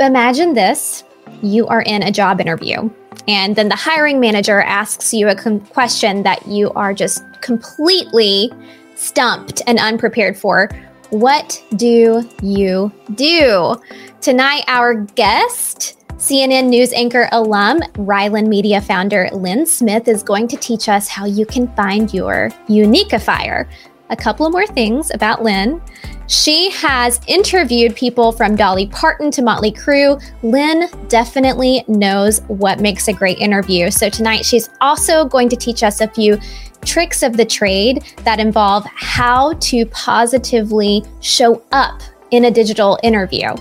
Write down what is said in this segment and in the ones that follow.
imagine this you are in a job interview, and then the hiring manager asks you a com- question that you are just completely stumped and unprepared for. What do you do? Tonight, our guest, CNN news anchor alum, Ryland Media founder Lynn Smith, is going to teach us how you can find your uniqueifier. A couple more things about Lynn. She has interviewed people from Dolly Parton to Motley Crue. Lynn definitely knows what makes a great interview. So tonight she's also going to teach us a few tricks of the trade that involve how to positively show up in a digital interview.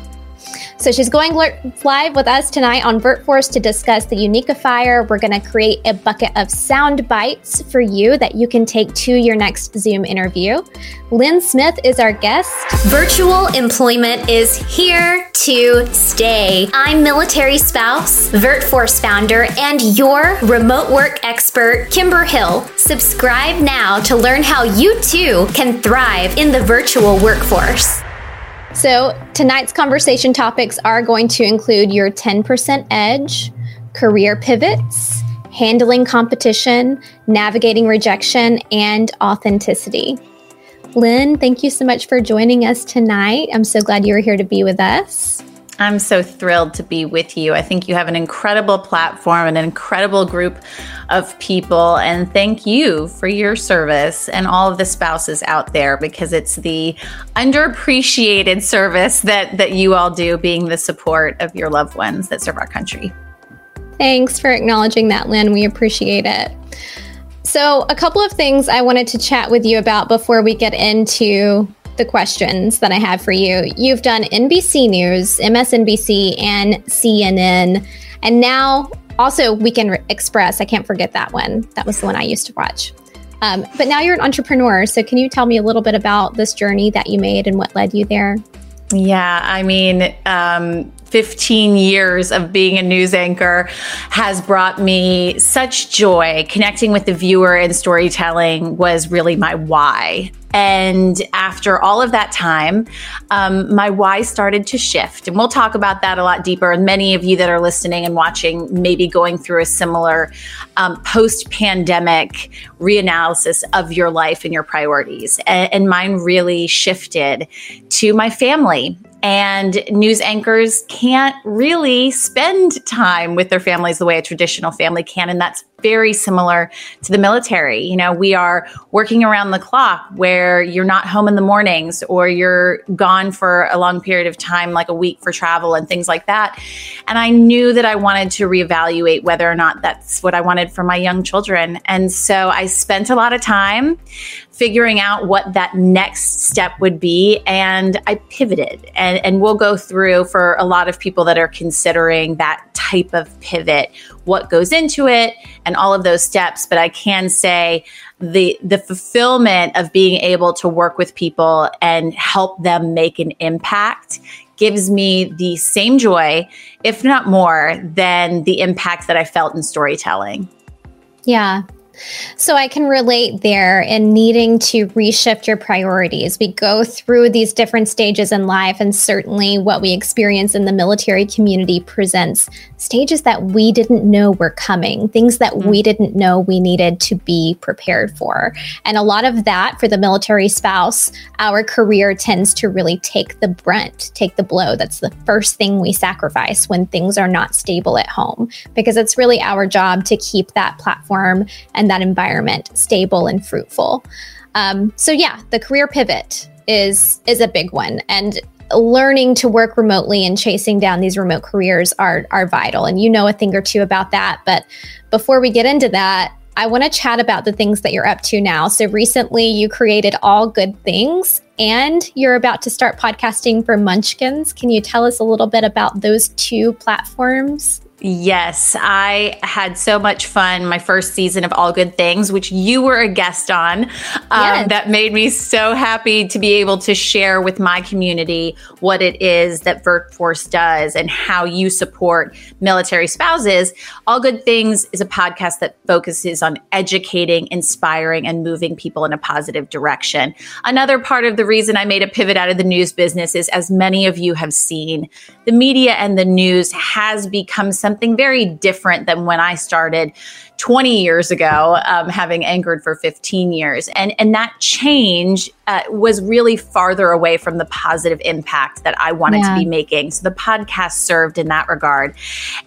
So she's going live with us tonight on VirtForce to discuss the Uniqueifier. We're going to create a bucket of sound bites for you that you can take to your next Zoom interview. Lynn Smith is our guest. Virtual employment is here to stay. I'm military spouse, VirtForce founder, and your remote work expert, Kimber Hill. Subscribe now to learn how you too can thrive in the virtual workforce. So, tonight's conversation topics are going to include your 10% edge, career pivots, handling competition, navigating rejection, and authenticity. Lynn, thank you so much for joining us tonight. I'm so glad you're here to be with us. I'm so thrilled to be with you. I think you have an incredible platform and an incredible group of people. And thank you for your service and all of the spouses out there because it's the underappreciated service that, that you all do, being the support of your loved ones that serve our country. Thanks for acknowledging that, Lynn. We appreciate it. So, a couple of things I wanted to chat with you about before we get into the questions that I have for you. You've done NBC News, MSNBC, and CNN, and now also Weekend Express. I can't forget that one. That was the one I used to watch. Um, but now you're an entrepreneur. So, can you tell me a little bit about this journey that you made and what led you there? Yeah, I mean, um, 15 years of being a news anchor has brought me such joy. Connecting with the viewer and storytelling was really my why. And after all of that time, um, my why started to shift. And we'll talk about that a lot deeper. And many of you that are listening and watching may be going through a similar um, post pandemic reanalysis of your life and your priorities. And, and mine really shifted to my family and news anchors can't really spend time with their families the way a traditional family can. And that's very similar to the military. You know, we are working around the clock where you're not home in the mornings or you're gone for a long period of time, like a week for travel and things like that. And I knew that I wanted to reevaluate whether or not that's what I wanted for my young children. And so I spent a lot of time figuring out what that next step would be. And I pivoted. And, and we'll go through for a lot of people that are considering that type of pivot, what goes into it, and all of those steps. But I can say the the fulfillment of being able to work with people and help them make an impact gives me the same joy, if not more, than the impact that I felt in storytelling. Yeah, so I can relate there in needing to reshift your priorities. We go through these different stages in life, and certainly what we experience in the military community presents stages that we didn't know were coming, things that mm-hmm. we didn't know we needed to be prepared for. And a lot of that for the military spouse, our career tends to really take the brunt, take the blow. That's the first thing we sacrifice when things are not stable at home, because it's really our job to keep that platform and that environment stable and fruitful. Um, so yeah, the career pivot is is a big one, and learning to work remotely and chasing down these remote careers are are vital. And you know a thing or two about that. But before we get into that, I want to chat about the things that you're up to now. So recently, you created All Good Things, and you're about to start podcasting for Munchkins. Can you tell us a little bit about those two platforms Yes, I had so much fun my first season of All Good Things, which you were a guest on. Um, yes. That made me so happy to be able to share with my community what it is that VirtForce does and how you support military spouses. All Good Things is a podcast that focuses on educating, inspiring, and moving people in a positive direction. Another part of the reason I made a pivot out of the news business is, as many of you have seen, the media and the news has become something very different than when I started 20 years ago, um, having anchored for 15 years. And, and that change uh, was really farther away from the positive impact that I wanted yeah. to be making. So the podcast served in that regard.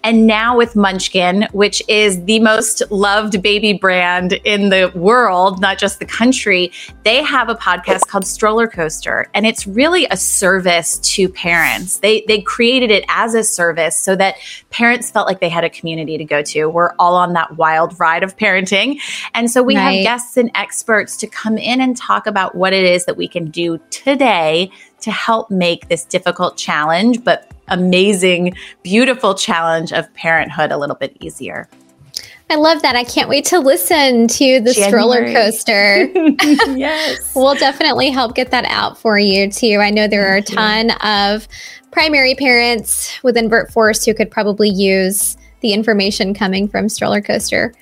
And now with Munchkin, which is the most loved baby brand in the world, not just the country, they have a podcast called Stroller Coaster. And it's really a service to parents. They, they created it as a service so that parents felt like they had a community to go to. We're all on that wild ride of parenting. And so we right. have guests and experts to come in and talk about what it is that we can do today to help make this difficult challenge, but amazing, beautiful challenge of parenthood a little bit easier. I love that. I can't wait to listen to the January. stroller coaster. yes. we'll definitely help get that out for you too. I know there are a ton of primary parents within VirtForce who could probably use the information coming from stroller coaster.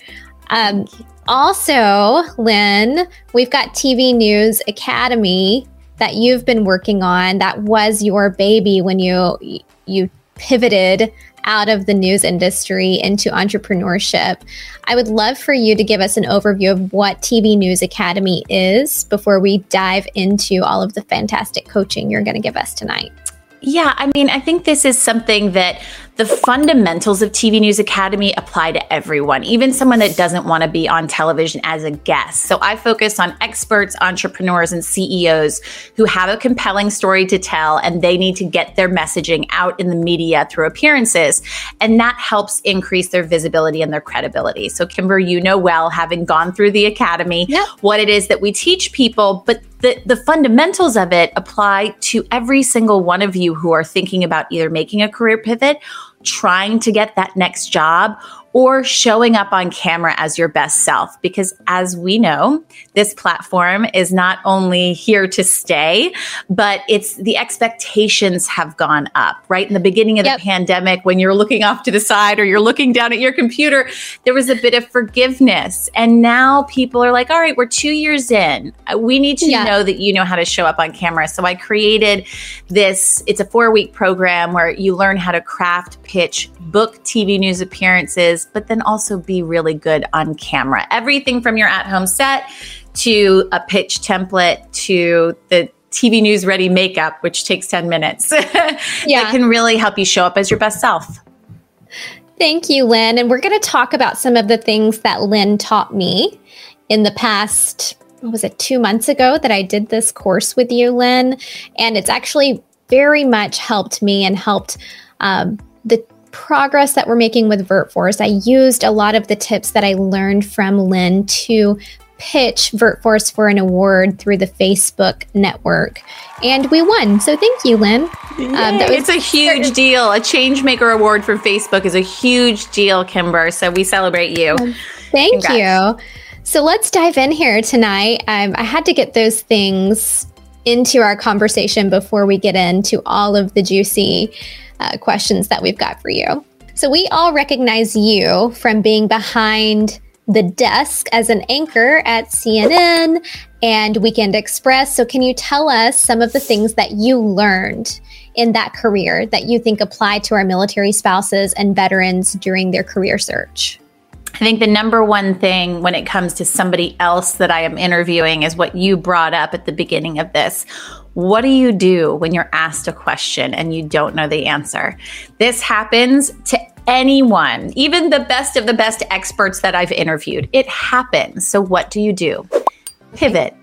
Um, also, Lynn, we've got TV News Academy that you've been working on. That was your baby when you you pivoted out of the news industry into entrepreneurship. I would love for you to give us an overview of what TV News Academy is before we dive into all of the fantastic coaching you're going to give us tonight. Yeah, I mean, I think this is something that the fundamentals of TV News Academy apply to everyone, even someone that doesn't want to be on television as a guest. So I focus on experts, entrepreneurs, and CEOs who have a compelling story to tell and they need to get their messaging out in the media through appearances. And that helps increase their visibility and their credibility. So, Kimber, you know well, having gone through the academy, yep. what it is that we teach people, but the, the fundamentals of it apply to every single one of you who are thinking about either making a career pivot trying to get that next job or showing up on camera as your best self. Because as we know, this platform is not only here to stay, but it's the expectations have gone up, right? In the beginning of yep. the pandemic, when you're looking off to the side or you're looking down at your computer, there was a bit of forgiveness. And now people are like, all right, we're two years in. We need to yeah. know that you know how to show up on camera. So I created this, it's a four week program where you learn how to craft, pitch, book TV news appearances but then also be really good on camera. Everything from your at home set to a pitch template to the TV news ready makeup, which takes 10 minutes. yeah. that can really help you show up as your best self. Thank you, Lynn. And we're going to talk about some of the things that Lynn taught me in the past, what was it, two months ago that I did this course with you, Lynn. And it's actually very much helped me and helped um, the progress that we're making with VirtForce, I used a lot of the tips that I learned from Lynn to pitch VirtForce for an award through the Facebook network. And we won. So thank you, Lynn. Um, it's a huge certain- deal. A Changemaker Award from Facebook is a huge deal, Kimber. So we celebrate you. Um, thank Congrats. you. So let's dive in here tonight. Um, I had to get those things into our conversation before we get into all of the juicy uh, questions that we've got for you. So, we all recognize you from being behind the desk as an anchor at CNN and Weekend Express. So, can you tell us some of the things that you learned in that career that you think apply to our military spouses and veterans during their career search? I think the number one thing when it comes to somebody else that I am interviewing is what you brought up at the beginning of this. What do you do when you're asked a question and you don't know the answer? This happens to anyone, even the best of the best experts that I've interviewed. It happens. So, what do you do? Pivot.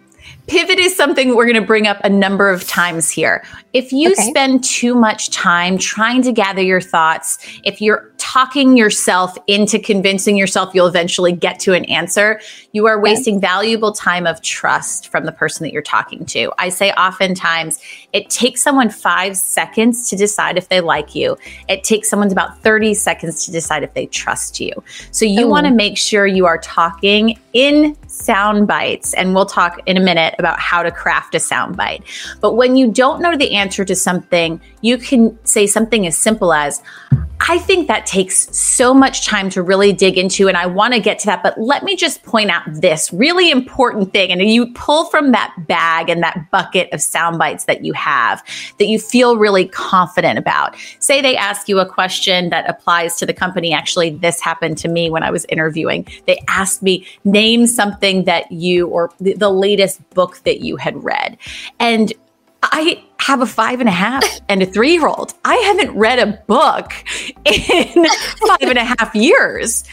Pivot is something we're going to bring up a number of times here. If you okay. spend too much time trying to gather your thoughts, if you're talking yourself into convincing yourself you'll eventually get to an answer, you are wasting valuable time of trust from the person that you're talking to. I say oftentimes it takes someone five seconds to decide if they like you, it takes someone about 30 seconds to decide if they trust you. So you want to make sure you are talking in sound bites. And we'll talk in a minute about how to craft a sound bite. But when you don't know the answer to something, you can say something as simple as, I think that takes so much time to really dig into, and I want to get to that. But let me just point out this really important thing. And you pull from that bag and that bucket of sound bites that you have that you feel really confident about. Say they ask you a question that applies to the company. Actually, this happened to me when I was interviewing. They asked me, name something that you or the, the latest book that you had read. And I have a five and a half and a three year old. I haven't read a book in five and a half years.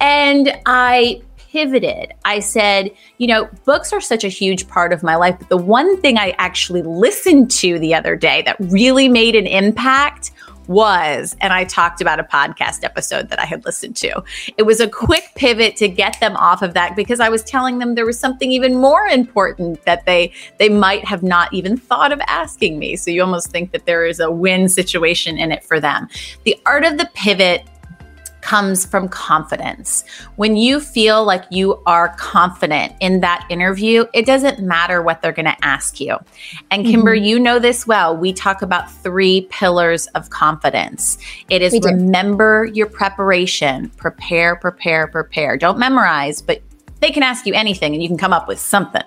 And I pivoted. I said, you know, books are such a huge part of my life. But the one thing I actually listened to the other day that really made an impact was, and I talked about a podcast episode that I had listened to. It was a quick pivot to get them off of that because I was telling them there was something even more important that they they might have not even thought of asking me. So you almost think that there is a win situation in it for them. The art of the pivot comes from confidence. When you feel like you are confident in that interview, it doesn't matter what they're going to ask you. And Kimber, mm-hmm. you know this well. We talk about three pillars of confidence. It is remember your preparation, prepare, prepare, prepare. Don't memorize, but they can ask you anything and you can come up with something.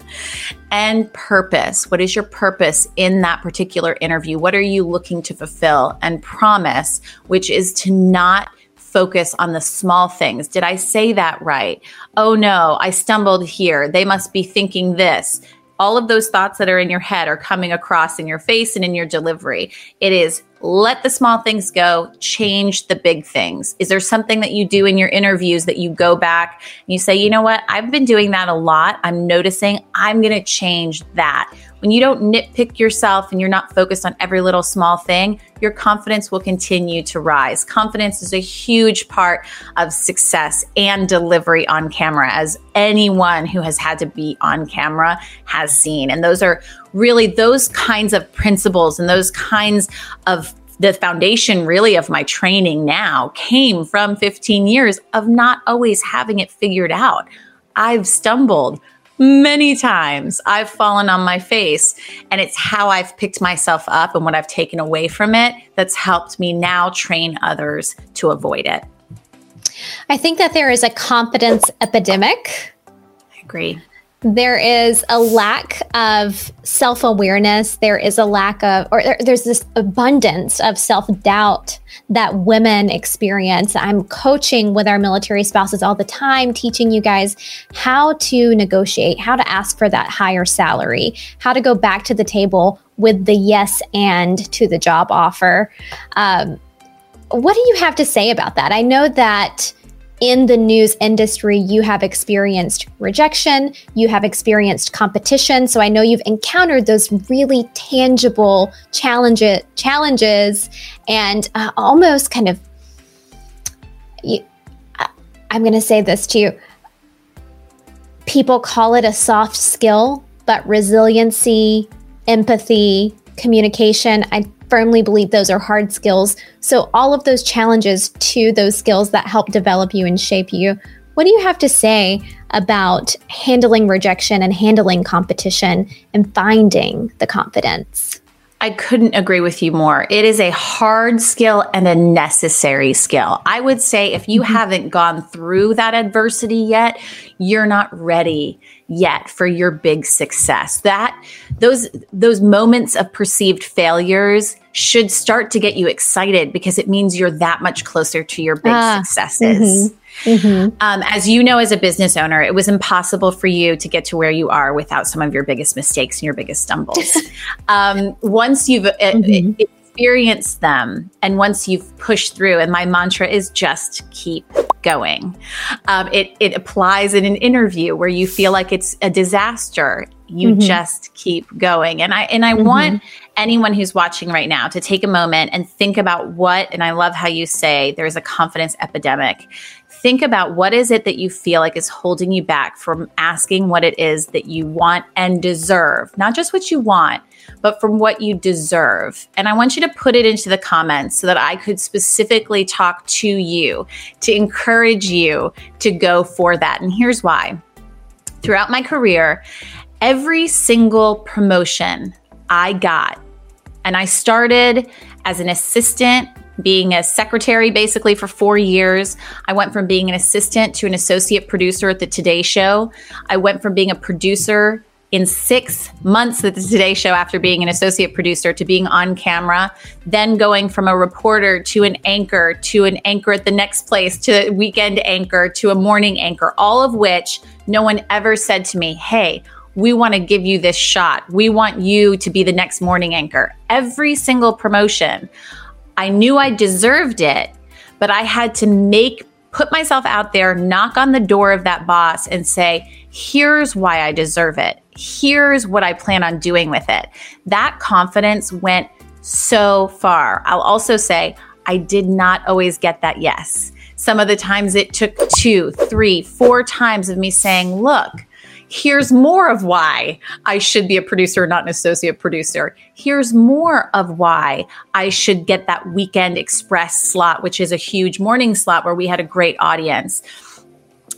And purpose. What is your purpose in that particular interview? What are you looking to fulfill? And promise, which is to not focus on the small things. Did I say that right? Oh no, I stumbled here. They must be thinking this. All of those thoughts that are in your head are coming across in your face and in your delivery. It is let the small things go, change the big things. Is there something that you do in your interviews that you go back and you say, you know what, I've been doing that a lot. I'm noticing I'm going to change that. When you don't nitpick yourself and you're not focused on every little small thing, your confidence will continue to rise. Confidence is a huge part of success and delivery on camera, as anyone who has had to be on camera has seen. And those are really those kinds of principles and those kinds of the foundation really of my training now came from 15 years of not always having it figured out. I've stumbled many times. I've fallen on my face, and it's how I've picked myself up and what I've taken away from it that's helped me now train others to avoid it. I think that there is a confidence epidemic. I agree there is a lack of self awareness. There is a lack of, or there, there's this abundance of self doubt that women experience. I'm coaching with our military spouses all the time, teaching you guys how to negotiate, how to ask for that higher salary, how to go back to the table with the yes and to the job offer. Um, what do you have to say about that? I know that in the news industry, you have experienced rejection, you have experienced competition. So I know you've encountered those really tangible challenges, challenges, and uh, almost kind of. You, I, I'm going to say this to you. People call it a soft skill, but resiliency, empathy, communication, I firmly believe those are hard skills. So, all of those challenges to those skills that help develop you and shape you. What do you have to say about handling rejection and handling competition and finding the confidence? I couldn't agree with you more. It is a hard skill and a necessary skill. I would say if you mm-hmm. haven't gone through that adversity yet, you're not ready yet for your big success. That those those moments of perceived failures should start to get you excited because it means you're that much closer to your big ah, successes. Mm-hmm. Mm-hmm. Um, as you know, as a business owner, it was impossible for you to get to where you are without some of your biggest mistakes and your biggest stumbles. um, once you've uh, mm-hmm. experienced them and once you've pushed through, and my mantra is just keep going. Um, it, it applies in an interview where you feel like it's a disaster. You mm-hmm. just keep going. And I and I mm-hmm. want anyone who's watching right now to take a moment and think about what, and I love how you say there's a confidence epidemic. Think about what is it that you feel like is holding you back from asking what it is that you want and deserve, not just what you want, but from what you deserve. And I want you to put it into the comments so that I could specifically talk to you to encourage you to go for that. And here's why. Throughout my career, every single promotion I got, and I started as an assistant being a secretary basically for four years. I went from being an assistant to an associate producer at the Today Show. I went from being a producer in six months at the Today Show after being an associate producer to being on camera, then going from a reporter to an anchor to an anchor at the next place to a weekend anchor to a morning anchor, all of which no one ever said to me, Hey, we want to give you this shot. We want you to be the next morning anchor. Every single promotion, I knew I deserved it, but I had to make put myself out there, knock on the door of that boss and say, here's why I deserve it here's what I plan on doing with it. That confidence went so far. I'll also say, I did not always get that yes. Some of the times it took two, three, four times of me saying, look, here's more of why I should be a producer, not an associate producer. Here's more of why I should get that weekend express slot, which is a huge morning slot where we had a great audience.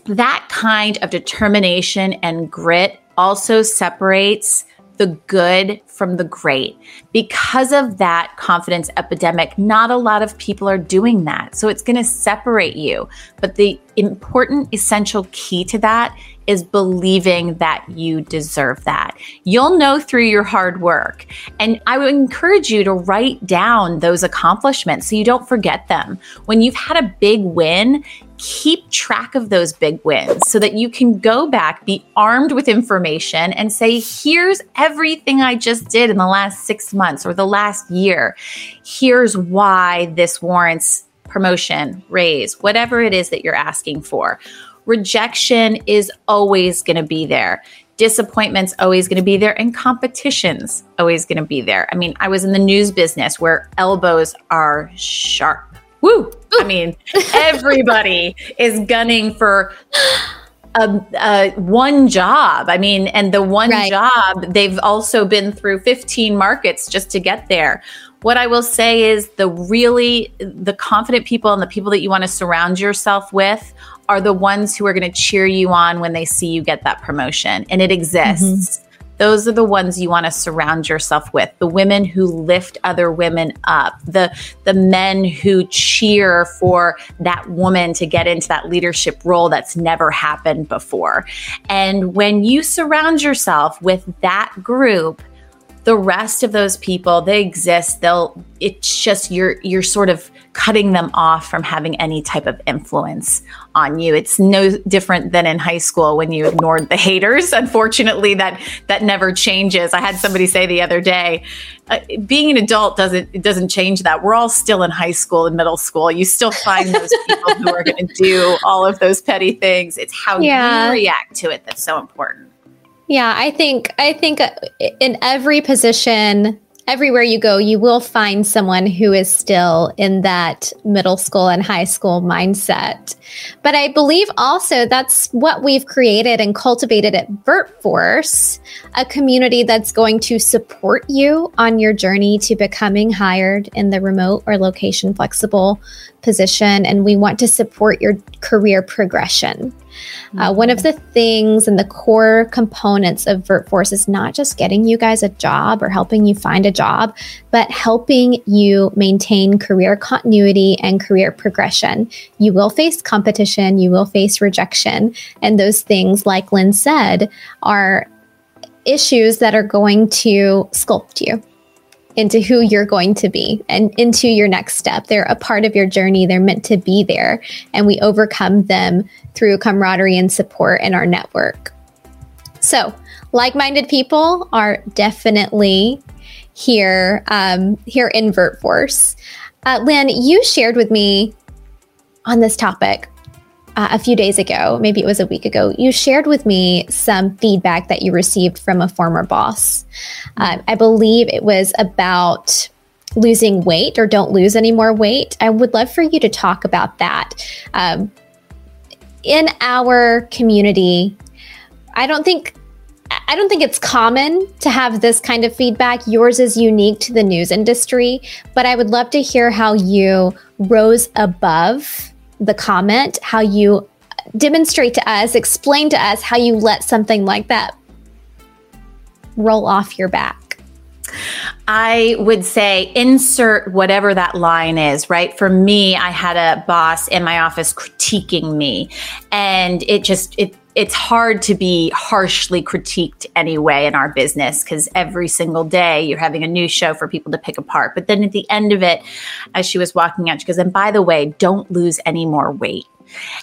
That kind of determination and grit also separates the good from the great. Because of that confidence epidemic, not a lot of people are doing that. So it's going to separate you. But the important, essential key to that is believing that you deserve that. You'll know through your hard work. And I would encourage you to write down those accomplishments so you don't forget them. When you've had a big win, keep track of those big wins so that you can go back, be armed with information, and say, here's everything I just did in the last six months or the last year. Here's why this warrants promotion, raise, whatever it is that you're asking for. Rejection is always going to be there disappointment's always going to be there and competition's always going to be there. I mean, I was in the news business where elbows are sharp woo. I mean, everybody is gunning for a, a, one job. I mean, and the one right. job, they've also been through 15 markets just to get there. What I will say is the really the confident people and the people that you want to surround yourself with are the ones who are going to cheer you on when they see you get that promotion and it exists. Mm-hmm those are the ones you want to surround yourself with. The women who lift other women up. The the men who cheer for that woman to get into that leadership role that's never happened before. And when you surround yourself with that group the rest of those people they exist. They'll it's just you're you're sort of cutting them off from having any type of influence on you. It's no different than in high school when you ignored the haters. Unfortunately that that never changes. I had somebody say the other day uh, being an adult doesn't it doesn't change that. We're all still in high school and middle school. You still find those people who are going to do all of those petty things. It's how yeah. you react to it that's so important. Yeah, I think I think uh, in every position, everywhere you go, you will find someone who is still in that middle school and high school mindset. But I believe also that's what we've created and cultivated at VirtForce, a community that's going to support you on your journey to becoming hired in the remote or location flexible position. And we want to support your career progression. Uh, one of the things and the core components of VirtForce is not just getting you guys a job or helping you find a job, but helping you maintain career continuity and career progression. You will face competition, you will face rejection, and those things, like Lynn said, are issues that are going to sculpt you into who you're going to be and into your next step. They're a part of your journey. They're meant to be there. And we overcome them through camaraderie and support in our network. So, like minded people are definitely here, um, here in VirtForce. Uh, Lynn, you shared with me on this topic uh, a few days ago, maybe it was a week ago, you shared with me some feedback that you received from a former boss. Uh, I believe it was about losing weight or don't lose any more weight. I would love for you to talk about that. Um, in our community, I don't think I don't think it's common to have this kind of feedback. Yours is unique to the news industry, but I would love to hear how you rose above the comment, how you demonstrate to us, explain to us how you let something like that roll off your back. I would say insert whatever that line is, right? For me, I had a boss in my office critiquing me and it just it it's hard to be harshly critiqued anyway in our business because every single day you're having a new show for people to pick apart. But then at the end of it, as she was walking out, she goes, and by the way, don't lose any more weight.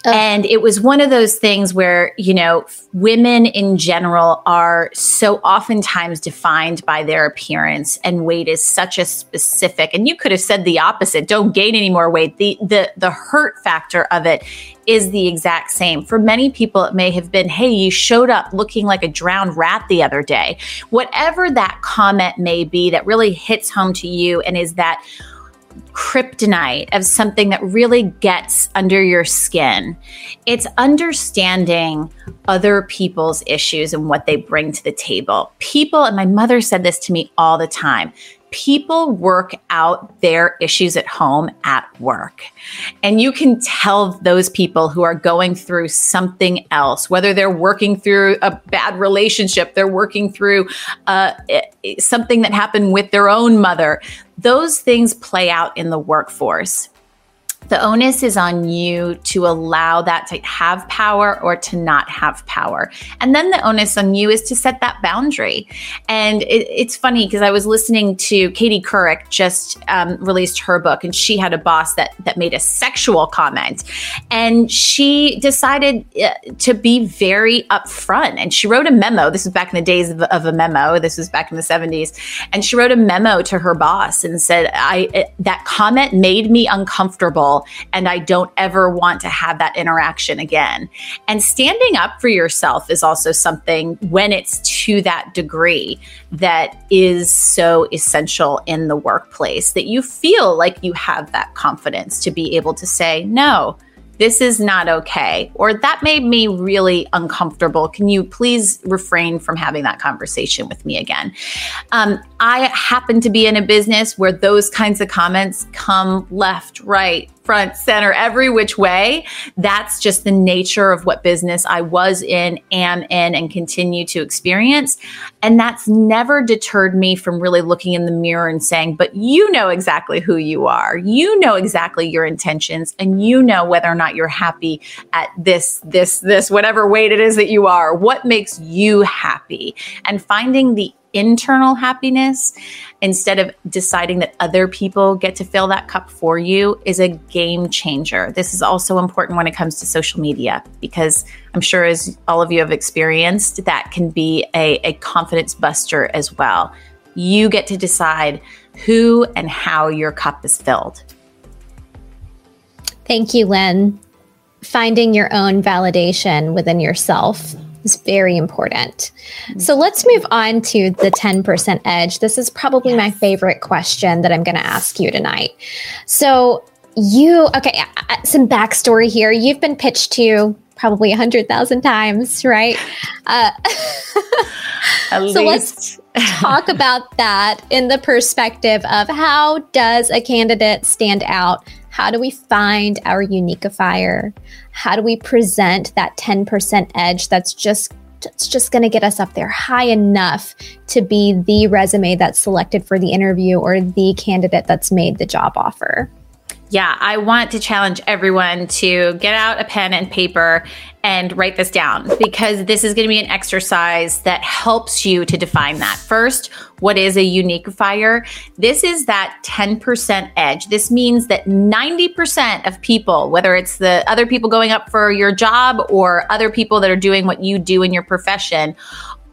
Oh. And it was one of those things where, you know, women in general are so oftentimes defined by their appearance and weight is such a specific and you could have said the opposite, don't gain any more weight. The the the hurt factor of it is the exact same. For many people it may have been, "Hey, you showed up looking like a drowned rat the other day." Whatever that comment may be that really hits home to you and is that kryptonite of something that really gets under your skin. It's understanding other people's issues and what they bring to the table. People, and my mother said this to me all the time people work out their issues at home at work. And you can tell those people who are going through something else, whether they're working through a bad relationship, they're working through uh, something that happened with their own mother. Those things play out in the workforce the onus is on you to allow that to have power or to not have power. And then the onus on you is to set that boundary. And it, it's funny because I was listening to Katie Couric just um, released her book, and she had a boss that that made a sexual comment, and she decided uh, to be very upfront. And she wrote a memo. This was back in the days of, of a memo. This was back in the seventies, and she wrote a memo to her boss and said, "I uh, that comment made me uncomfortable." And I don't ever want to have that interaction again. And standing up for yourself is also something when it's to that degree that is so essential in the workplace that you feel like you have that confidence to be able to say, no, this is not okay, or that made me really uncomfortable. Can you please refrain from having that conversation with me again? Um, I happen to be in a business where those kinds of comments come left, right, front, center, every which way. That's just the nature of what business I was in, am in, and continue to experience. And that's never deterred me from really looking in the mirror and saying, but you know exactly who you are. You know exactly your intentions, and you know whether or not you're happy at this, this, this, whatever weight it is that you are. What makes you happy? And finding the internal happiness instead of deciding that other people get to fill that cup for you is a game changer. This is also important when it comes to social media because I'm sure, as all of you have experienced, that can be a, a confidence buster as well. You get to decide who and how your cup is filled. Thank you, Lynn. Finding your own validation within yourself is very important. So let's move on to the 10% edge. This is probably yes. my favorite question that I'm going to ask you tonight. So, you, okay, some backstory here. You've been pitched to probably 100,000 times, right? Uh, so let's talk about that in the perspective of how does a candidate stand out how do we find our uniqueifier? How do we present that 10% edge that's just it's just going to get us up there high enough to be the resume that's selected for the interview or the candidate that's made the job offer. Yeah, I want to challenge everyone to get out a pen and paper and write this down because this is going to be an exercise that helps you to define that. First, what is a uniqueifier? This is that 10% edge. This means that 90% of people, whether it's the other people going up for your job or other people that are doing what you do in your profession,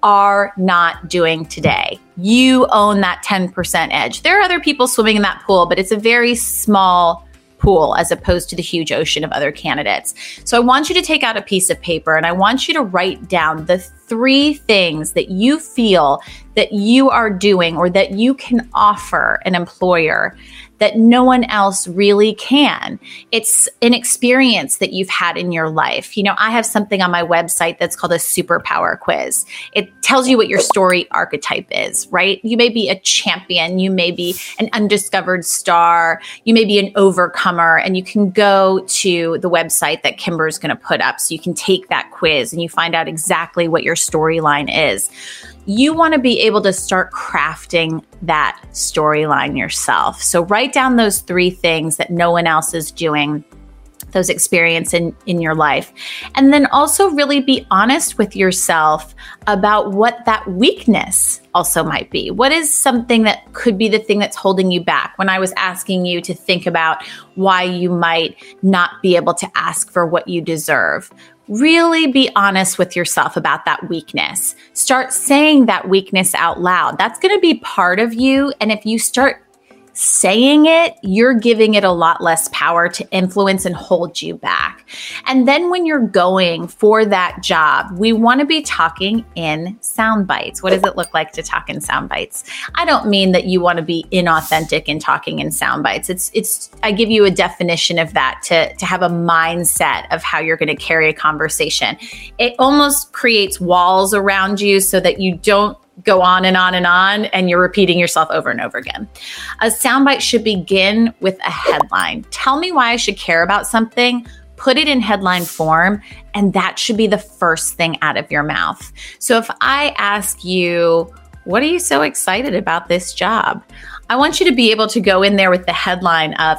are not doing today. You own that 10% edge. There are other people swimming in that pool, but it's a very small pool as opposed to the huge ocean of other candidates. So I want you to take out a piece of paper and I want you to write down the three things that you feel that you are doing or that you can offer an employer that no one else really can. It's an experience that you've had in your life. You know, I have something on my website that's called a superpower quiz. It tells you what your story archetype is, right? You may be a champion, you may be an undiscovered star, you may be an overcomer, and you can go to the website that Kimber is going to put up so you can take that quiz and you find out exactly what your storyline is you want to be able to start crafting that storyline yourself. So write down those three things that no one else is doing those experience in, in your life. And then also really be honest with yourself about what that weakness also might be. What is something that could be the thing that's holding you back? When I was asking you to think about why you might not be able to ask for what you deserve, really be honest with yourself about that weakness. Start saying that weakness out loud. That's going to be part of you. And if you start saying it, you're giving it a lot less power to influence and hold you back. And then when you're going for that job, we want to be talking in sound bites. What does it look like to talk in sound bites? I don't mean that you want to be inauthentic in talking in sound bites. It's it's I give you a definition of that to to have a mindset of how you're going to carry a conversation. It almost creates walls around you so that you don't go on and on and on, and you're repeating yourself over and over again. A soundbite should begin with a headline. Tell me why I should care about something. Put it in headline form, and that should be the first thing out of your mouth. So if I ask you, what are you so excited about this job? I want you to be able to go in there with the headline of,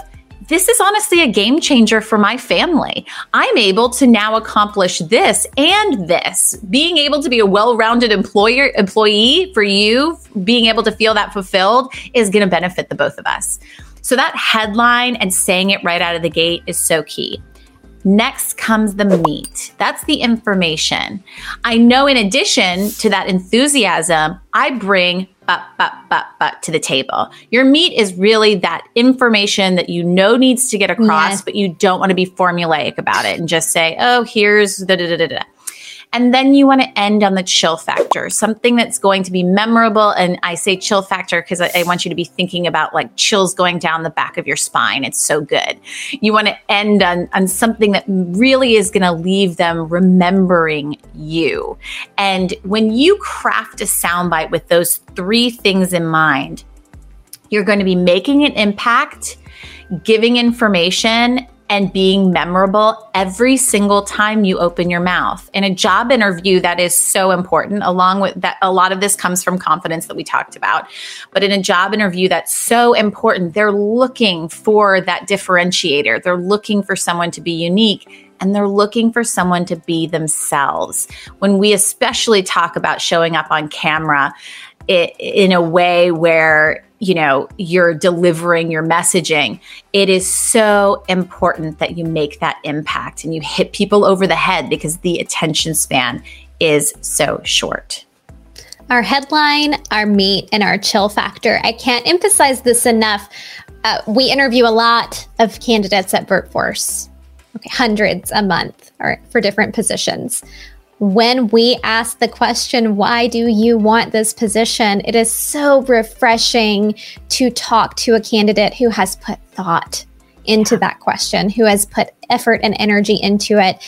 this is honestly a game changer for my family. I'm able to now accomplish this and this. Being able to be a well-rounded employer employee for you, being able to feel that fulfilled is going to benefit the both of us. So that headline and saying it right out of the gate is so key. Next comes the meat. That's the information. I know in addition to that enthusiasm, I bring but, but, but, but to the table. Your meat is really that information that you know needs to get across, yes. but you don't want to be formulaic about it and just say, oh, here's the da da da da. And then you want to end on the chill factor, something that's going to be memorable. And I say chill factor because I, I, want you to be thinking about like chills going down the back of your spine. It's so good. You want to end on, on something that really is going to leave them remembering you. And when you craft a soundbite with those three things in mind, you're going to be making an impact, giving information, and being memorable every single time you open your mouth. In a job interview, that is so important, along with that, a lot of this comes from confidence that we talked about. But in a job interview, that's so important. They're looking for that differentiator, they're looking for someone to be unique. And they're looking for someone to be themselves. When we especially talk about showing up on camera, it, in a way where you know you're delivering your messaging it is so important that you make that impact and you hit people over the head because the attention span is so short. Our headline our meat and our chill factor. I can't emphasize this enough. Uh, we interview a lot of candidates at VirtForce okay hundreds a month or for different positions when we ask the question, why do you want this position? It is so refreshing to talk to a candidate who has put thought into yeah. that question, who has put effort and energy into it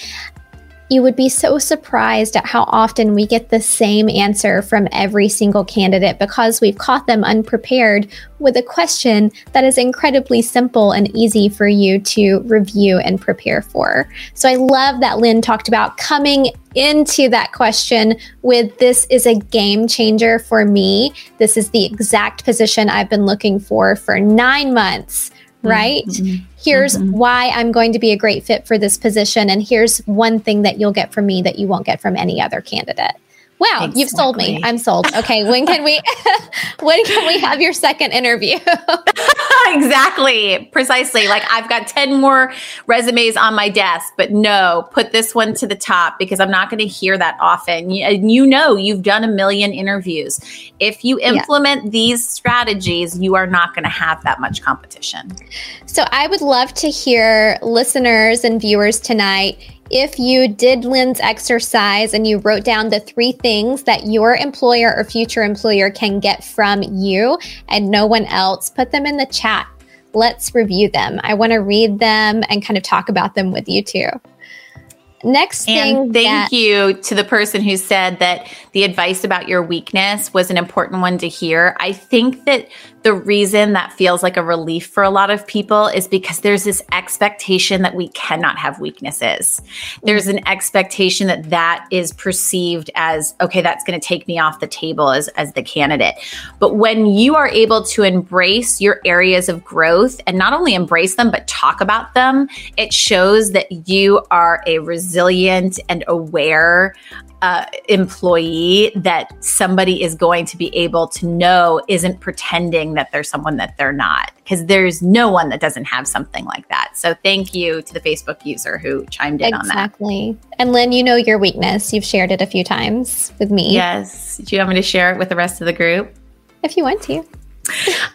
you would be so surprised at how often we get the same answer from every single candidate because we've caught them unprepared with a question that is incredibly simple and easy for you to review and prepare for. So I love that Lynn talked about coming into that question with this is a game changer for me. This is the exact position I've been looking for for nine months right? Mm-hmm. Here's mm-hmm. why I'm going to be a great fit for this position. And here's one thing that you'll get from me that you won't get from any other candidate. Wow, exactly. you've sold me. I'm sold. Okay, when can we when can we have your second interview? exactly. Precisely. Like I've got 10 more resumes on my desk, but no, put this one to the top because I'm not going to hear that often. And you know, you've done a million interviews. If you implement yeah. these strategies, you are not going to have that much competition. So I would love to hear listeners and viewers tonight if you did Lynn's exercise and you wrote down the three things that your employer or future employer can get from you and no one else, put them in the chat. Let's review them. I want to read them and kind of talk about them with you too. Next thing. And thank that- you to the person who said that the advice about your weakness was an important one to hear. I think that the reason that feels like a relief for a lot of people is because there's this expectation that we cannot have weaknesses. There's an expectation that that is perceived as, okay, that's going to take me off the table as, as the candidate. But when you are able to embrace your areas of growth and not only embrace them, but talk about them, it shows that you are a resilient and aware uh, employee that somebody is going to be able to know isn't pretending that they're someone that they're not because there's no one that doesn't have something like that. So thank you to the facebook user who chimed in exactly. on that. Exactly. And lynn you know your weakness. You've shared it a few times with me. Yes. Do you want me to share it with the rest of the group? If you want to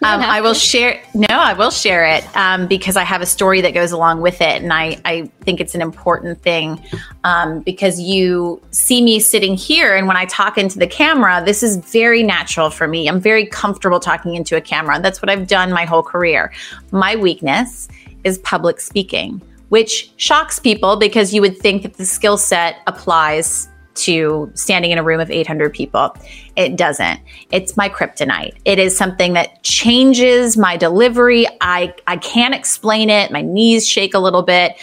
um, I will share. No, I will share it um, because I have a story that goes along with it, and I, I think it's an important thing um, because you see me sitting here, and when I talk into the camera, this is very natural for me. I'm very comfortable talking into a camera. That's what I've done my whole career. My weakness is public speaking, which shocks people because you would think that the skill set applies to standing in a room of 800 people. It doesn't. It's my kryptonite. It is something that changes my delivery. I, I can't explain it. My knees shake a little bit.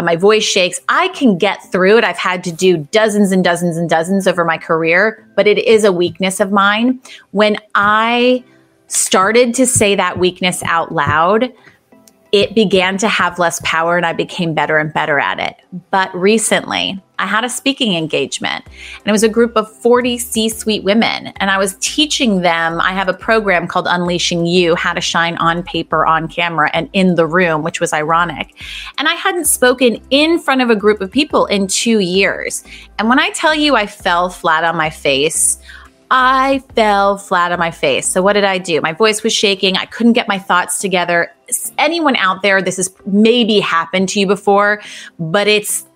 My voice shakes. I can get through it. I've had to do dozens and dozens and dozens over my career, but it is a weakness of mine. When I started to say that weakness out loud, it began to have less power and I became better and better at it. But recently, I had a speaking engagement and it was a group of 40 C suite women. And I was teaching them, I have a program called Unleashing You How to Shine on Paper, on Camera, and in the Room, which was ironic. And I hadn't spoken in front of a group of people in two years. And when I tell you I fell flat on my face, I fell flat on my face. So, what did I do? My voice was shaking. I couldn't get my thoughts together. Anyone out there, this has maybe happened to you before, but it's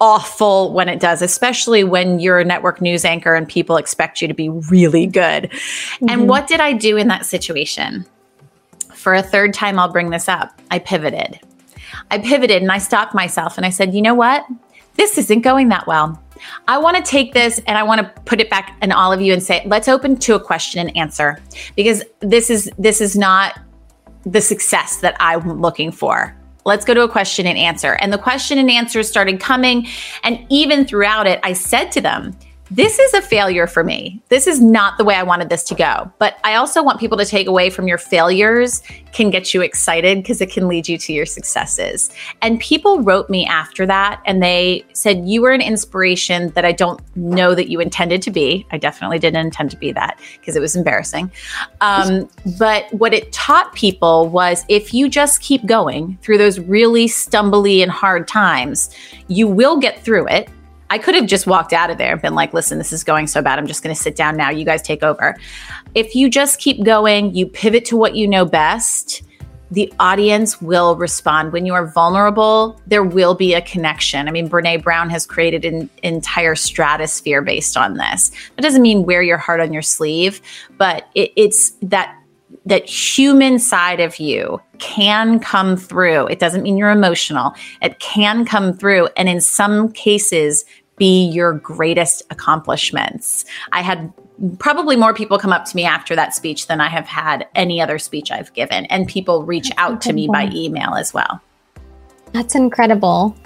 awful when it does, especially when you're a network news anchor and people expect you to be really good. Mm-hmm. And what did I do in that situation? For a third time, I'll bring this up. I pivoted. I pivoted and I stopped myself and I said, you know what? This isn't going that well. I want to take this and I want to put it back in all of you and say, let's open to a question and answer because this is this is not the success that I'm looking for. Let's go to a question and answer. And the question and answers started coming. And even throughout it, I said to them, this is a failure for me. This is not the way I wanted this to go. But I also want people to take away from your failures can get you excited because it can lead you to your successes. And people wrote me after that and they said, You were an inspiration that I don't know that you intended to be. I definitely didn't intend to be that because it was embarrassing. Um, but what it taught people was if you just keep going through those really stumbly and hard times, you will get through it I could have just walked out of there and been like, listen, this is going so bad. I'm just going to sit down now. You guys take over. If you just keep going, you pivot to what you know best, the audience will respond. When you are vulnerable, there will be a connection. I mean, Brene Brown has created an entire stratosphere based on this. That doesn't mean wear your heart on your sleeve, but it, it's that that human side of you can come through. It doesn't mean you're emotional. It can come through. And in some cases, be your greatest accomplishments. I had probably more people come up to me after that speech than I have had any other speech I've given. And people reach That's out incredible. to me by email as well. That's incredible.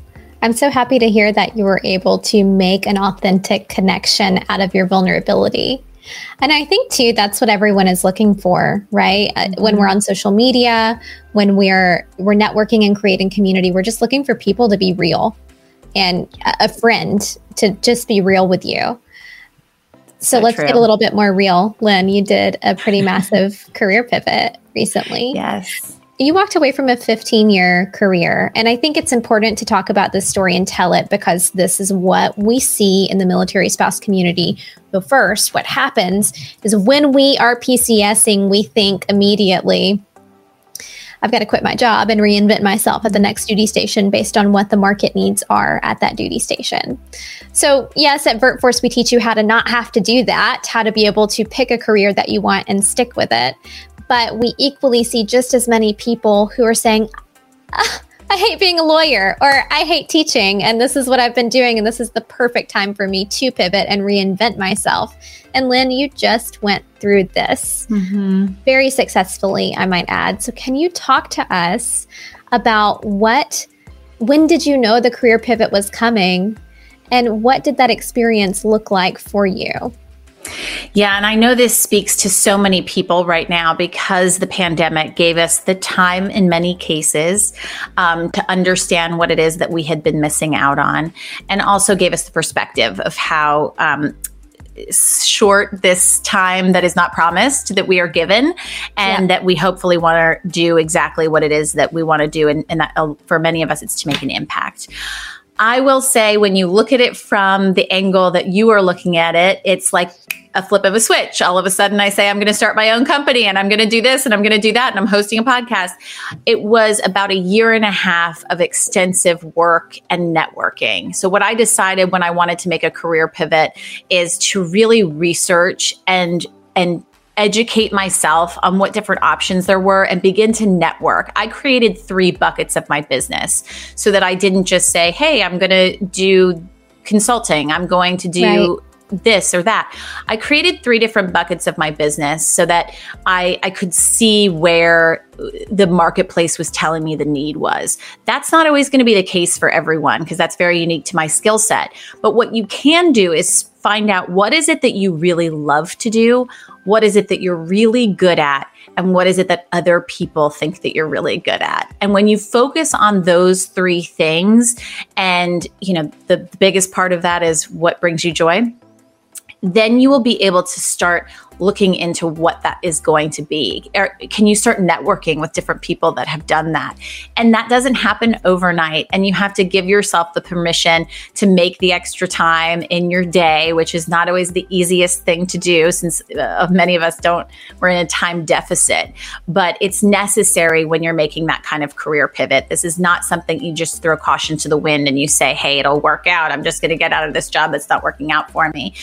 I'm so happy to hear that you were able to make an authentic connection out of your vulnerability. And I think too, that's what everyone is looking for, right? Mm-hmm. When we're on social media, when we're we're networking and creating community, we're just looking for people to be real and a friend to just be real with you. So, so let's true. get a little bit more real. Lynn, you did a pretty massive career pivot recently. Yes. you walked away from a 15 year career. And I think it's important to talk about this story and tell it because this is what we see in the military spouse community. But first, what happens is when we are PCSing, we think immediately, I've got to quit my job and reinvent myself at the next duty station based on what the market needs are at that duty station. So, yes, at VirtForce, we teach you how to not have to do that, how to be able to pick a career that you want and stick with it. But we equally see just as many people who are saying, ah, I hate being a lawyer or I hate teaching and this is what I've been doing and this is the perfect time for me to pivot and reinvent myself. And Lynn, you just went through this mm-hmm. very successfully, I might add. So can you talk to us about what when did you know the career pivot was coming and what did that experience look like for you? Yeah, and I know this speaks to so many people right now because the pandemic gave us the time in many cases um, to understand what it is that we had been missing out on, and also gave us the perspective of how. Um, short this time that is not promised that we are given and yeah. that we hopefully want to do exactly what it is that we want to do and, and that uh, for many of us it's to make an impact I will say when you look at it from the angle that you are looking at it, it's like a flip of a switch. All of a sudden, I say, I'm going to start my own company and I'm going to do this and I'm going to do that and I'm hosting a podcast. It was about a year and a half of extensive work and networking. So, what I decided when I wanted to make a career pivot is to really research and and educate myself on what different options there were and begin to network. I created three buckets of my business so that I didn't just say, hey, I'm going to do consulting, I'm going to do. Right this or that. I created three different buckets of my business so that I, I could see where the marketplace was telling me the need was. That's not always going to be the case for everyone because that's very unique to my skill set. But what you can do is find out what is it that you really love to do? What is it that you're really good at? And what is it that other people think that you're really good at? And when you focus on those three things, and you know, the, the biggest part of that is what brings you joy, then you will be able to start looking into what that is going to be? Or can you start networking with different people that have done that? And that doesn't happen overnight. And you have to give yourself the permission to make the extra time in your day, which is not always the easiest thing to do since uh, many of us don't, we're in a time deficit. But it's necessary when you're making that kind of career pivot. This is not something you just throw caution to the wind and you say, hey, it'll work out. I'm just going to get out of this job that's not working out for me.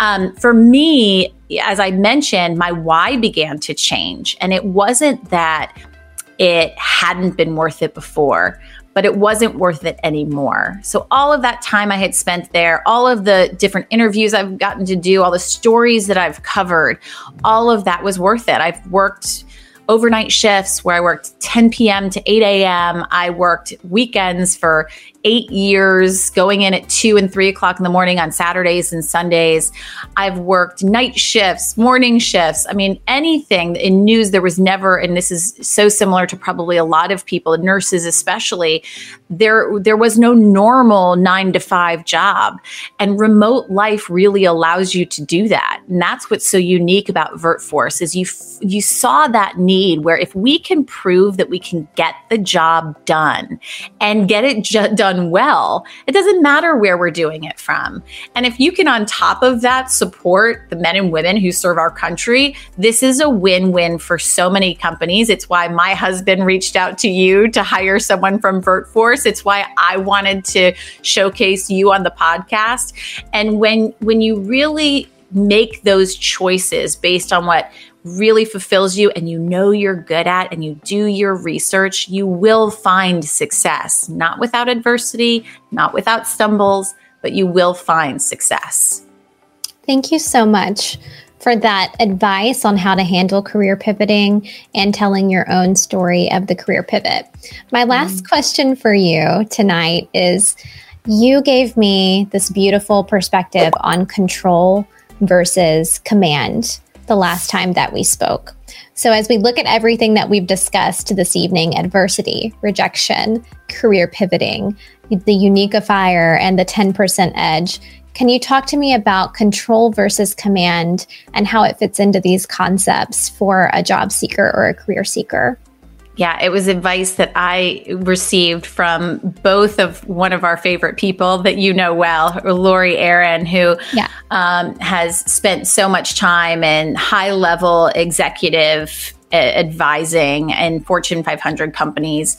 Um, for me, as I mentioned, my why began to change. And it wasn't that it hadn't been worth it before, but it wasn't worth it anymore. So, all of that time I had spent there, all of the different interviews I've gotten to do, all the stories that I've covered, all of that was worth it. I've worked overnight shifts where I worked 10 p.m. to 8 a.m. I worked weekends for eight years, going in at two and three o'clock in the morning on Saturdays and Sundays. I've worked night shifts, morning shifts. I mean, anything in news, there was never, and this is so similar to probably a lot of people, nurses especially, there, there was no normal nine to five job. And remote life really allows you to do that. And that's what's so unique about VirtForce is you, you saw that need where if we can prove that we can get the job done and get it ju- done done well, it doesn't matter where we're doing it from. And if you can, on top of that, support the men and women who serve our country, this is a win win for so many companies. It's why my husband reached out to you to hire someone from VirtForce. It's why I wanted to showcase you on the podcast. And when when you really make those choices based on what really fulfills you and you know you're good at and you do your research, you will find success, not without adversity, not without stumbles, but you will find success. Thank you so much for that advice on how to handle career pivoting and telling your own story of the career pivot. My last mm. question for you tonight is you gave me this beautiful perspective on control versus command the last time that we spoke. So, as we look at everything that we've discussed this evening adversity, rejection, career pivoting, the uniqueifier, and the 10% edge can you talk to me about control versus command and how it fits into these concepts for a job seeker or a career seeker? Yeah, it was advice that I received from both of one of our favorite people that you know well, Lori Aaron, who yeah. um, has spent so much time in high level executive advising in Fortune 500 companies.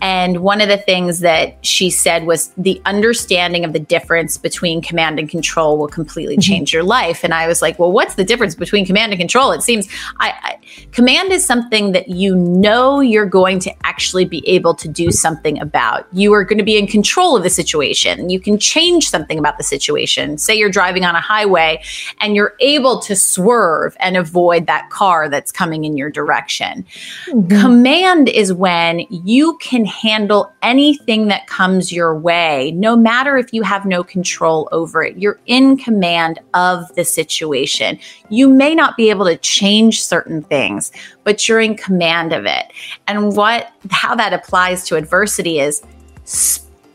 And one of the things that she said was the understanding of the difference between command and control will completely mm-hmm. change your life. And I was like, well, what's the difference between command and control? It seems I, I, command is something that you know you're going to actually be able to do something about. You are going to be in control of the situation. You can change something about the situation. Say you're driving on a highway and you're able to swerve and avoid that car that's coming in your direction direction. Mm-hmm. Command is when you can handle anything that comes your way, no matter if you have no control over it. You're in command of the situation. You may not be able to change certain things, but you're in command of it. And what how that applies to adversity is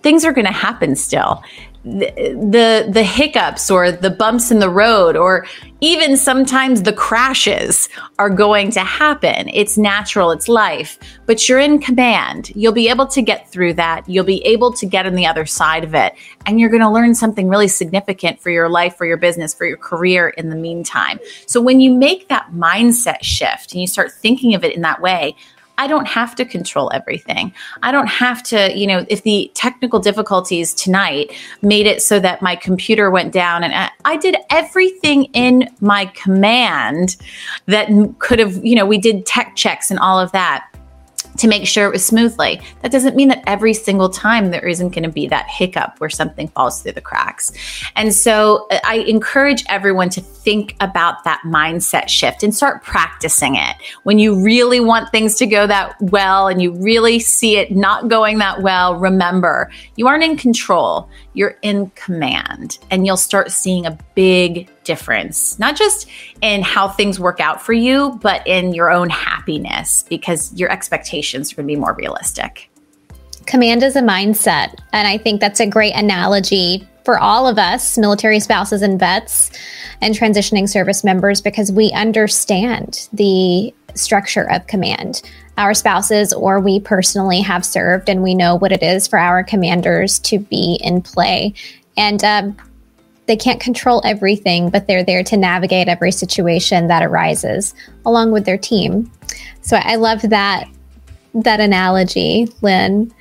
things are going to happen still the, the hiccups or the bumps in the road or even sometimes the crashes are going to happen. It's natural, it's life, but you're in command. You'll be able to get through that. You'll be able to get on the other side of it. And you're going to learn something really significant for your life, for your business, for your career in the meantime. So when you make that mindset shift and you start thinking of it in that way, I don't have to control everything. I don't have to, you know, if the technical difficulties tonight made it so that my computer went down and I did everything in my command that could have, you know, we did tech checks and all of that to make sure it was smoothly. That doesn't mean that every single time there isn't going to be that hiccup where something falls through the cracks. And so uh, I encourage everyone to think about that mindset shift and start practicing it. When you really want things to go that well and you really see it not going that well, remember you aren't in control, you're in command, and you'll start seeing a big difference, not just in how things work out for you, but in your own happiness because your expectations are going to be more realistic. Command is a mindset. And I think that's a great analogy for all of us, military spouses and vets and transitioning service members, because we understand the structure of command. Our spouses or we personally have served, and we know what it is for our commanders to be in play. And um, they can't control everything, but they're there to navigate every situation that arises along with their team. So I love that that analogy, Lynn.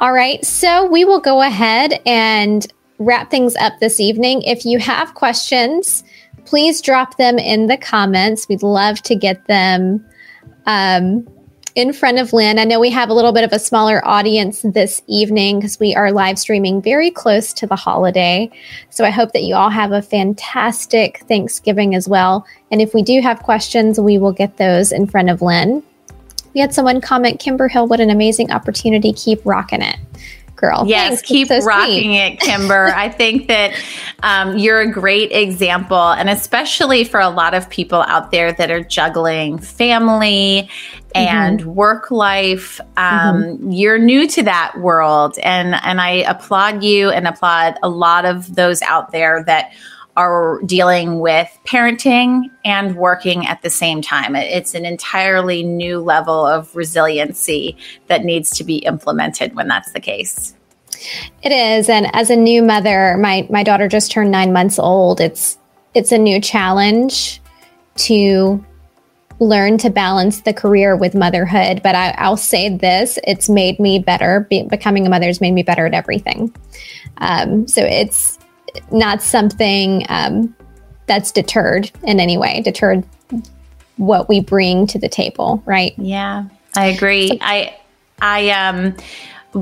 All right, so we will go ahead and wrap things up this evening. If you have questions, please drop them in the comments. We'd love to get them um, in front of Lynn. I know we have a little bit of a smaller audience this evening because we are live streaming very close to the holiday. So I hope that you all have a fantastic Thanksgiving as well. And if we do have questions, we will get those in front of Lynn. We had someone comment, Kimber Hill, what an amazing opportunity. Keep rocking it girl. Yes, Thanks. keep so rocking sweet. it, Kimber. I think that um, you're a great example, and especially for a lot of people out there that are juggling family and mm-hmm. work life. Um, mm-hmm. You're new to that world, and and I applaud you and applaud a lot of those out there that are dealing with parenting and working at the same time. It's an entirely new level of resiliency that needs to be implemented when that's the case. It is, and as a new mother, my my daughter just turned nine months old. It's it's a new challenge to learn to balance the career with motherhood. But I, will say this: it's made me better. Be, becoming a mother has made me better at everything. Um, so it's not something um, that's deterred in any way. Deterred what we bring to the table, right? Yeah, I agree. So, I I um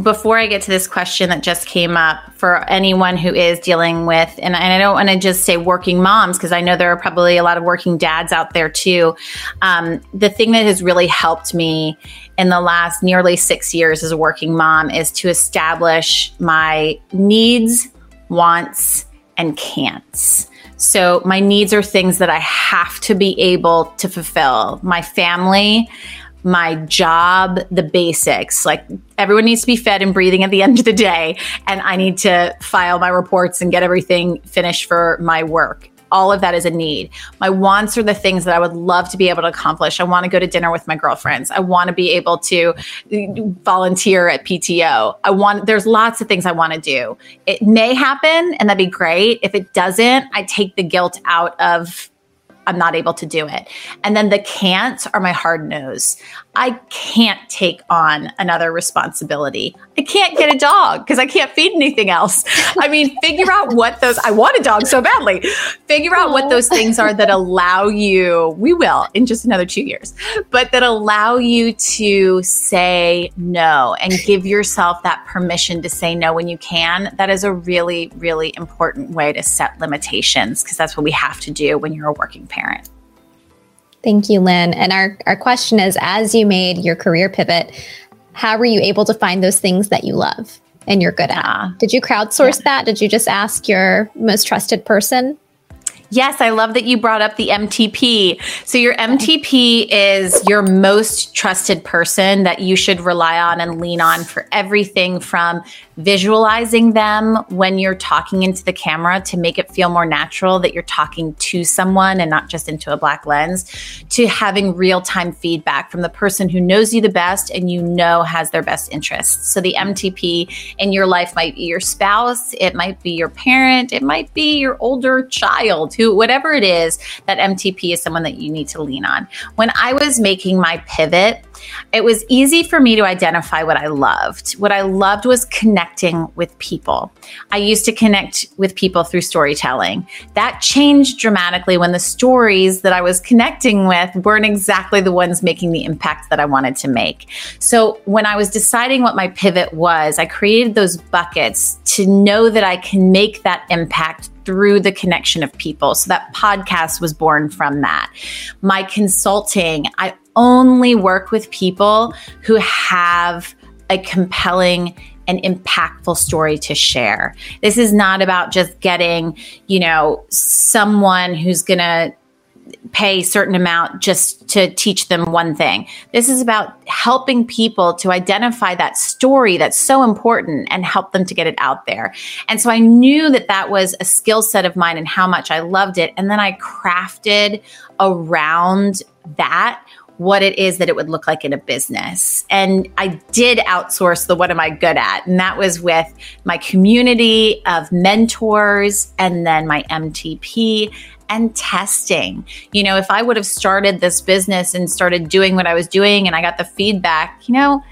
before I get to this question that just came up for anyone who is dealing with, and, I don't want to just say working moms because I know there are probably a lot of working dads out there too. Um, the thing that has really helped me in the last nearly six years as a working mom is to establish my needs, wants, and can'ts. So, my needs are things that I have to be able to fulfill. My family, my job, the basics. Like everyone needs to be fed and breathing at the end of the day. And I need to file my reports and get everything finished for my work. all of that is a need. My wants are the things that I would love to be able to accomplish. I want to go to dinner with my girlfriends. I want to be able to uh, volunteer at PTO. I want, there's lots of things I want to do. It may happen and that'd be great. If it doesn't, I take the guilt out of I'm not able to do it. And then the can'ts are my hard nose. I can't take on another responsibility. I can't get a dog because I can't feed anything else. I mean, figure out what those, I want a dog so badly. Figure out what those things are that allow you, we will in just another two years, but that allow you to say no and give yourself that permission to say no when you can. That is a really, really important way to set limitations because that's what we have to do when you're a working parent. Thank you, Lynn. And our, our question is as you made your career pivot, how were you able to find those things that you love and you're good at? Did you crowdsource yeah. that? Did you just ask your most trusted person? Yes, I love that you brought up the MTP. So, your MTP is your most trusted person that you should rely on and lean on for everything from visualizing them when you're talking into the camera to make it feel more natural that you're talking to someone and not just into a black lens, to having real time feedback from the person who knows you the best and you know has their best interests. So, the MTP in your life might be your spouse, it might be your parent, it might be your older child who, whatever it is, that MTP is someone that you need to lean on. When I was making my pivot, it was easy for me to identify what I loved. What I loved was connecting with people. I used to connect with people through storytelling. That changed dramatically when the stories that I was connecting with weren't exactly the ones making the impact that I wanted to make. So when I was deciding what my pivot was, I created those buckets to know that I can make that impact through the connection of people. So that podcast was born from that. My consulting, I only work with people who have a compelling and impactful story to share. This is not about just getting, you know, someone who's going to pay a certain amount just to teach them one thing. This is about helping people to identify that story that's so important and help them to get it out there. And so I knew that that was a skill set of mine and how much I loved it. And then I crafted around that what it is that it would look like in a business. And I did outsource the what am I good at? And that was with my community of mentors and then my MTP and testing. You know, if I would have started this business and started doing what I was doing and I got the feedback, you know,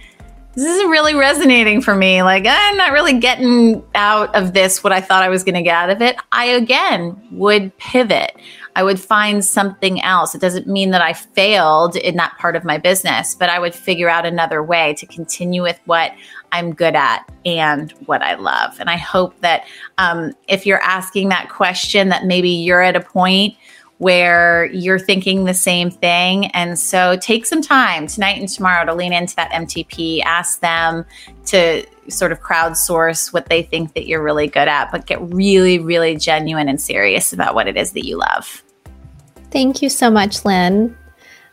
this isn't really resonating for me. Like, I'm not really getting out of this what I thought I was going to get out of it. I again would pivot. I would find something else. It doesn't mean that I failed in that part of my business, but I would figure out another way to continue with what I'm good at and what I love. And I hope that um, if you're asking that question, that maybe you're at a point where you're thinking the same thing. And so take some time tonight and tomorrow to lean into that MTP, ask them to sort of crowdsource what they think that you're really good at, but get really, really genuine and serious about what it is that you love. Thank you so much, Lynn.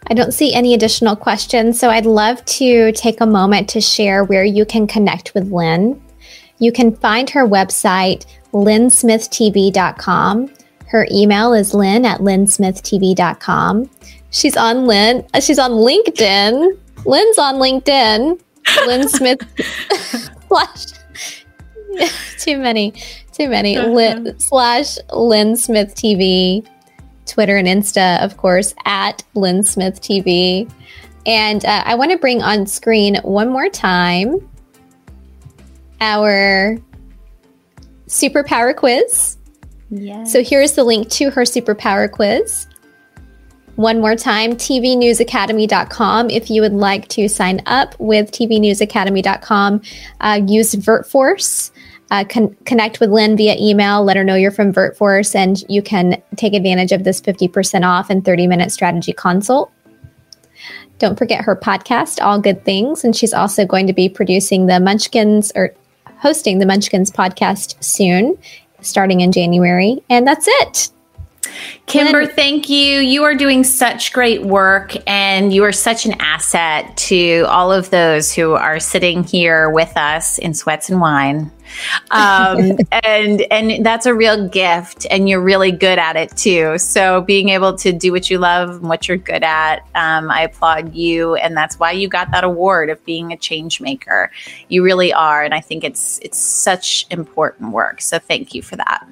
I don't see any additional questions, so I'd love to take a moment to share where you can connect with Lynn. You can find her website, lynnsmithtv.com. Her email is lynn at lynnsmithtv.com. She's on Lynn. Uh, she's on LinkedIn. Lynn's on LinkedIn. Lynn Smith slash too many, too many. Lynn, slash Lynn Smith TV. Twitter and Insta, of course, at Lynn Smith TV. And uh, I want to bring on screen one more time our superpower quiz. Yes. So here's the link to her superpower quiz. One more time, tvnewsacademy.com. If you would like to sign up with tvnewsacademy.com, uh, use VirtForce uh, con- connect with Lynn via email. Let her know you're from VirtForce and you can take advantage of this 50% off and 30 minute strategy consult. Don't forget her podcast, All Good Things. And she's also going to be producing the Munchkins or hosting the Munchkins podcast soon, starting in January. And that's it. Kimber, thank you. You are doing such great work and you are such an asset to all of those who are sitting here with us in Sweats and Wine. Um, and and that's a real gift, and you're really good at it too. So being able to do what you love and what you're good at, um, I applaud you, and that's why you got that award of being a change maker. You really are, and I think it's it's such important work. So thank you for that.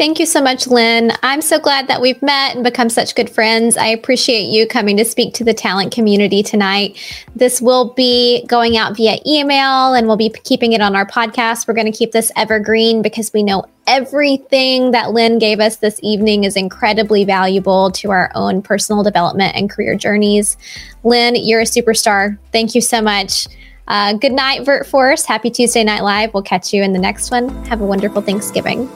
Thank you so much, Lynn. I'm so glad that we've met and become such good friends. I appreciate you coming to speak to the talent community tonight. This will be going out via email and we'll be keeping it on our podcast. We're going to keep this evergreen because we know everything that Lynn gave us this evening is incredibly valuable to our own personal development and career journeys. Lynn, you're a superstar. Thank you so much. Uh, good night, VirtForce. Happy Tuesday Night Live. We'll catch you in the next one. Have a wonderful Thanksgiving.